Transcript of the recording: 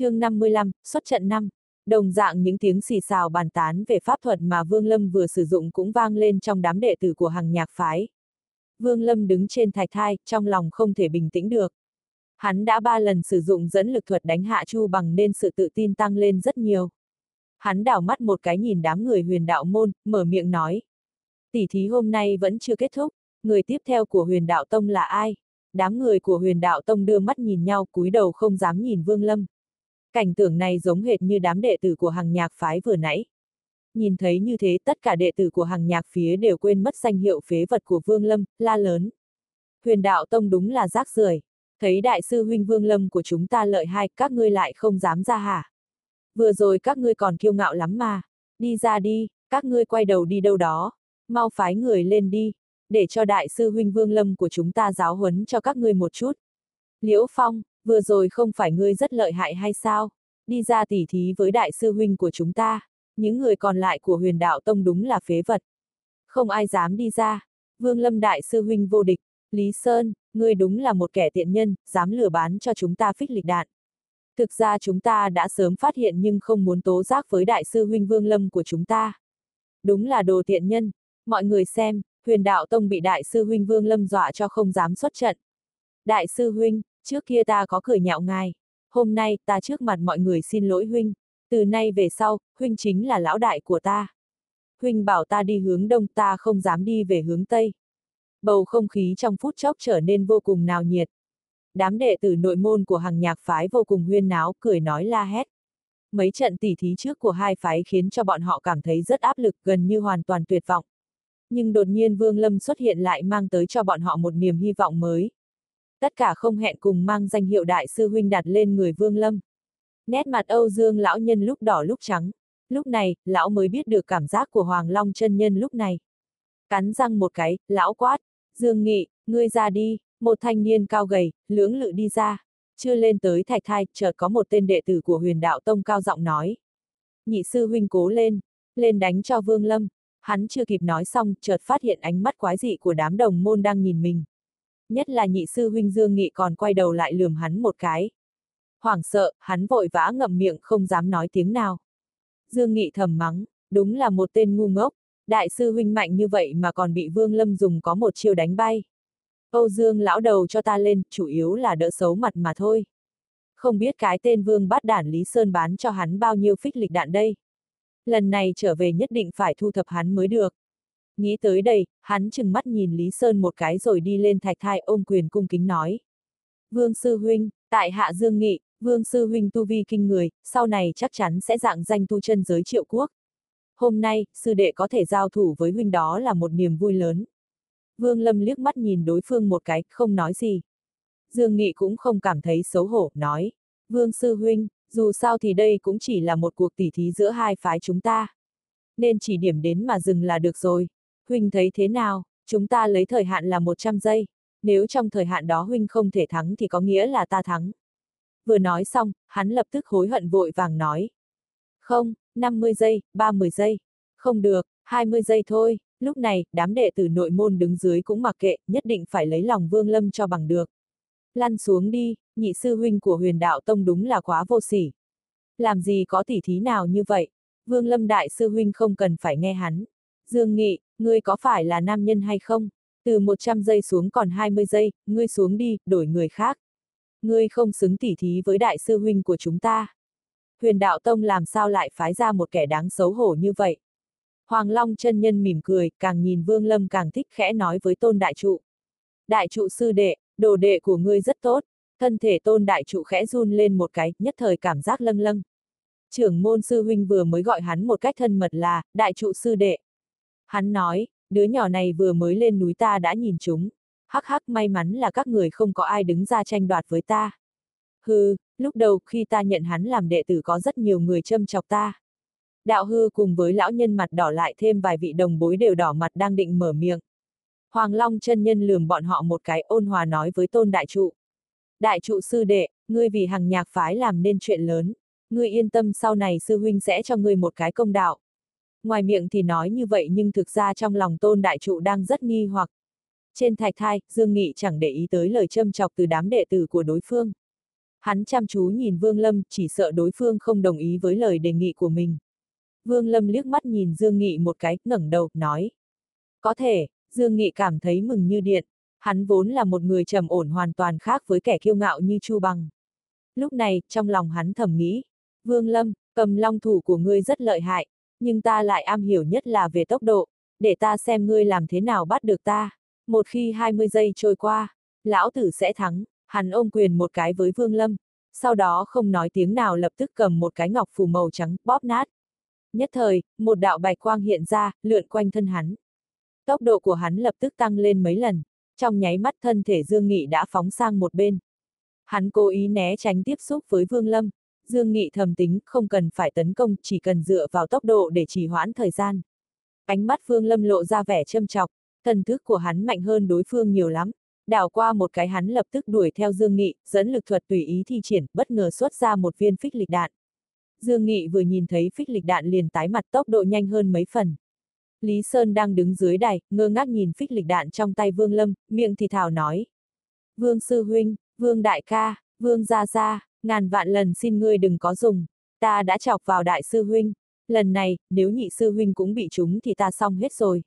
chương 55, xuất trận năm. Đồng dạng những tiếng xì xào bàn tán về pháp thuật mà Vương Lâm vừa sử dụng cũng vang lên trong đám đệ tử của hàng nhạc phái. Vương Lâm đứng trên thạch thai, trong lòng không thể bình tĩnh được. Hắn đã ba lần sử dụng dẫn lực thuật đánh hạ Chu bằng nên sự tự tin tăng lên rất nhiều. Hắn đảo mắt một cái nhìn đám người huyền đạo môn, mở miệng nói. Tỷ thí hôm nay vẫn chưa kết thúc, người tiếp theo của huyền đạo tông là ai? Đám người của huyền đạo tông đưa mắt nhìn nhau cúi đầu không dám nhìn Vương Lâm. Cảnh tượng này giống hệt như đám đệ tử của hàng nhạc phái vừa nãy. Nhìn thấy như thế tất cả đệ tử của hàng nhạc phía đều quên mất danh hiệu phế vật của Vương Lâm, la lớn. Huyền đạo tông đúng là rác rưởi. Thấy đại sư huynh Vương Lâm của chúng ta lợi hai, các ngươi lại không dám ra hả? Vừa rồi các ngươi còn kiêu ngạo lắm mà. Đi ra đi, các ngươi quay đầu đi đâu đó. Mau phái người lên đi, để cho đại sư huynh Vương Lâm của chúng ta giáo huấn cho các ngươi một chút. Liễu Phong, vừa rồi không phải ngươi rất lợi hại hay sao? Đi ra tỉ thí với đại sư huynh của chúng ta. Những người còn lại của huyền đạo tông đúng là phế vật. Không ai dám đi ra. Vương Lâm đại sư huynh vô địch. Lý Sơn, ngươi đúng là một kẻ tiện nhân, dám lừa bán cho chúng ta phích lịch đạn. Thực ra chúng ta đã sớm phát hiện nhưng không muốn tố giác với đại sư huynh Vương Lâm của chúng ta. Đúng là đồ tiện nhân. Mọi người xem, huyền đạo tông bị đại sư huynh Vương Lâm dọa cho không dám xuất trận. Đại sư huynh, trước kia ta có cười nhạo ngài. Hôm nay, ta trước mặt mọi người xin lỗi huynh. Từ nay về sau, huynh chính là lão đại của ta. Huynh bảo ta đi hướng đông ta không dám đi về hướng tây. Bầu không khí trong phút chốc trở nên vô cùng nào nhiệt. Đám đệ tử nội môn của hàng nhạc phái vô cùng huyên náo, cười nói la hét. Mấy trận tỉ thí trước của hai phái khiến cho bọn họ cảm thấy rất áp lực, gần như hoàn toàn tuyệt vọng. Nhưng đột nhiên Vương Lâm xuất hiện lại mang tới cho bọn họ một niềm hy vọng mới. Tất cả không hẹn cùng mang danh hiệu đại sư huynh đặt lên người Vương Lâm. Nét mặt Âu Dương lão nhân lúc đỏ lúc trắng. Lúc này, lão mới biết được cảm giác của Hoàng Long chân nhân lúc này. Cắn răng một cái, lão quát. Dương Nghị, ngươi ra đi, một thanh niên cao gầy, lưỡng lự đi ra. Chưa lên tới thạch thai, chợt có một tên đệ tử của huyền đạo tông cao giọng nói. Nhị sư huynh cố lên, lên đánh cho Vương Lâm. Hắn chưa kịp nói xong, chợt phát hiện ánh mắt quái dị của đám đồng môn đang nhìn mình. Nhất là nhị sư huynh Dương Nghị còn quay đầu lại lườm hắn một cái. Hoảng sợ, hắn vội vã ngậm miệng không dám nói tiếng nào. Dương Nghị thầm mắng, đúng là một tên ngu ngốc, đại sư huynh mạnh như vậy mà còn bị Vương Lâm dùng có một chiêu đánh bay. Âu Dương lão đầu cho ta lên, chủ yếu là đỡ xấu mặt mà thôi. Không biết cái tên Vương bát đản Lý Sơn bán cho hắn bao nhiêu phích lịch đạn đây. Lần này trở về nhất định phải thu thập hắn mới được. Nghĩ tới đây, hắn chừng mắt nhìn Lý Sơn một cái rồi đi lên thạch thai ôm quyền cung kính nói. Vương Sư Huynh, tại Hạ Dương Nghị, Vương Sư Huynh tu vi kinh người, sau này chắc chắn sẽ dạng danh tu chân giới triệu quốc. Hôm nay, sư đệ có thể giao thủ với huynh đó là một niềm vui lớn. Vương Lâm liếc mắt nhìn đối phương một cái, không nói gì. Dương Nghị cũng không cảm thấy xấu hổ, nói. Vương Sư Huynh, dù sao thì đây cũng chỉ là một cuộc tỉ thí giữa hai phái chúng ta. Nên chỉ điểm đến mà dừng là được rồi. Huynh thấy thế nào, chúng ta lấy thời hạn là 100 giây. Nếu trong thời hạn đó Huynh không thể thắng thì có nghĩa là ta thắng. Vừa nói xong, hắn lập tức hối hận vội vàng nói. Không, 50 giây, 30 giây. Không được, 20 giây thôi. Lúc này, đám đệ tử nội môn đứng dưới cũng mặc kệ, nhất định phải lấy lòng Vương Lâm cho bằng được. Lăn xuống đi, nhị sư huynh của huyền đạo tông đúng là quá vô sỉ. Làm gì có tỉ thí nào như vậy? Vương Lâm đại sư huynh không cần phải nghe hắn. Dương Nghị, ngươi có phải là nam nhân hay không? Từ 100 giây xuống còn 20 giây, ngươi xuống đi, đổi người khác. Ngươi không xứng tỉ thí với đại sư huynh của chúng ta. Huyền đạo tông làm sao lại phái ra một kẻ đáng xấu hổ như vậy? Hoàng Long chân nhân mỉm cười, càng nhìn Vương Lâm càng thích khẽ nói với tôn đại trụ. Đại trụ sư đệ, đồ đệ của ngươi rất tốt, thân thể tôn đại trụ khẽ run lên một cái, nhất thời cảm giác lâng lâng. Trưởng môn sư huynh vừa mới gọi hắn một cách thân mật là, đại trụ sư đệ. Hắn nói, đứa nhỏ này vừa mới lên núi ta đã nhìn chúng. Hắc hắc may mắn là các người không có ai đứng ra tranh đoạt với ta. Hừ, lúc đầu khi ta nhận hắn làm đệ tử có rất nhiều người châm chọc ta. Đạo hư cùng với lão nhân mặt đỏ lại thêm vài vị đồng bối đều đỏ mặt đang định mở miệng. Hoàng Long chân nhân lườm bọn họ một cái ôn hòa nói với tôn đại trụ. Đại trụ sư đệ, ngươi vì hằng nhạc phái làm nên chuyện lớn. Ngươi yên tâm sau này sư huynh sẽ cho ngươi một cái công đạo. Ngoài miệng thì nói như vậy nhưng thực ra trong lòng tôn đại trụ đang rất nghi hoặc. Trên thạch thai, Dương Nghị chẳng để ý tới lời châm chọc từ đám đệ tử của đối phương. Hắn chăm chú nhìn Vương Lâm, chỉ sợ đối phương không đồng ý với lời đề nghị của mình. Vương Lâm liếc mắt nhìn Dương Nghị một cái, ngẩng đầu, nói. Có thể, Dương Nghị cảm thấy mừng như điện. Hắn vốn là một người trầm ổn hoàn toàn khác với kẻ kiêu ngạo như Chu Bằng. Lúc này, trong lòng hắn thầm nghĩ. Vương Lâm, cầm long thủ của ngươi rất lợi hại, nhưng ta lại am hiểu nhất là về tốc độ, để ta xem ngươi làm thế nào bắt được ta. Một khi 20 giây trôi qua, lão tử sẽ thắng, hắn ôm quyền một cái với Vương Lâm, sau đó không nói tiếng nào lập tức cầm một cái ngọc phù màu trắng, bóp nát. Nhất thời, một đạo bạch quang hiện ra, lượn quanh thân hắn. Tốc độ của hắn lập tức tăng lên mấy lần, trong nháy mắt thân thể Dương Nghị đã phóng sang một bên. Hắn cố ý né tránh tiếp xúc với Vương Lâm, Dương Nghị thầm tính không cần phải tấn công, chỉ cần dựa vào tốc độ để trì hoãn thời gian. Ánh mắt Vương Lâm lộ ra vẻ châm chọc, thần thức của hắn mạnh hơn đối phương nhiều lắm. Đảo qua một cái hắn lập tức đuổi theo Dương Nghị, dẫn lực thuật tùy ý thi triển, bất ngờ xuất ra một viên phích lịch đạn. Dương Nghị vừa nhìn thấy phích lịch đạn liền tái mặt tốc độ nhanh hơn mấy phần. Lý Sơn đang đứng dưới đài, ngơ ngác nhìn phích lịch đạn trong tay Vương Lâm, miệng thì thào nói. Vương Sư Huynh, Vương Đại ca, Vương Gia Gia, ngàn vạn lần xin ngươi đừng có dùng, ta đã chọc vào Đại Sư Huynh. Lần này, nếu nhị Sư Huynh cũng bị trúng thì ta xong hết rồi.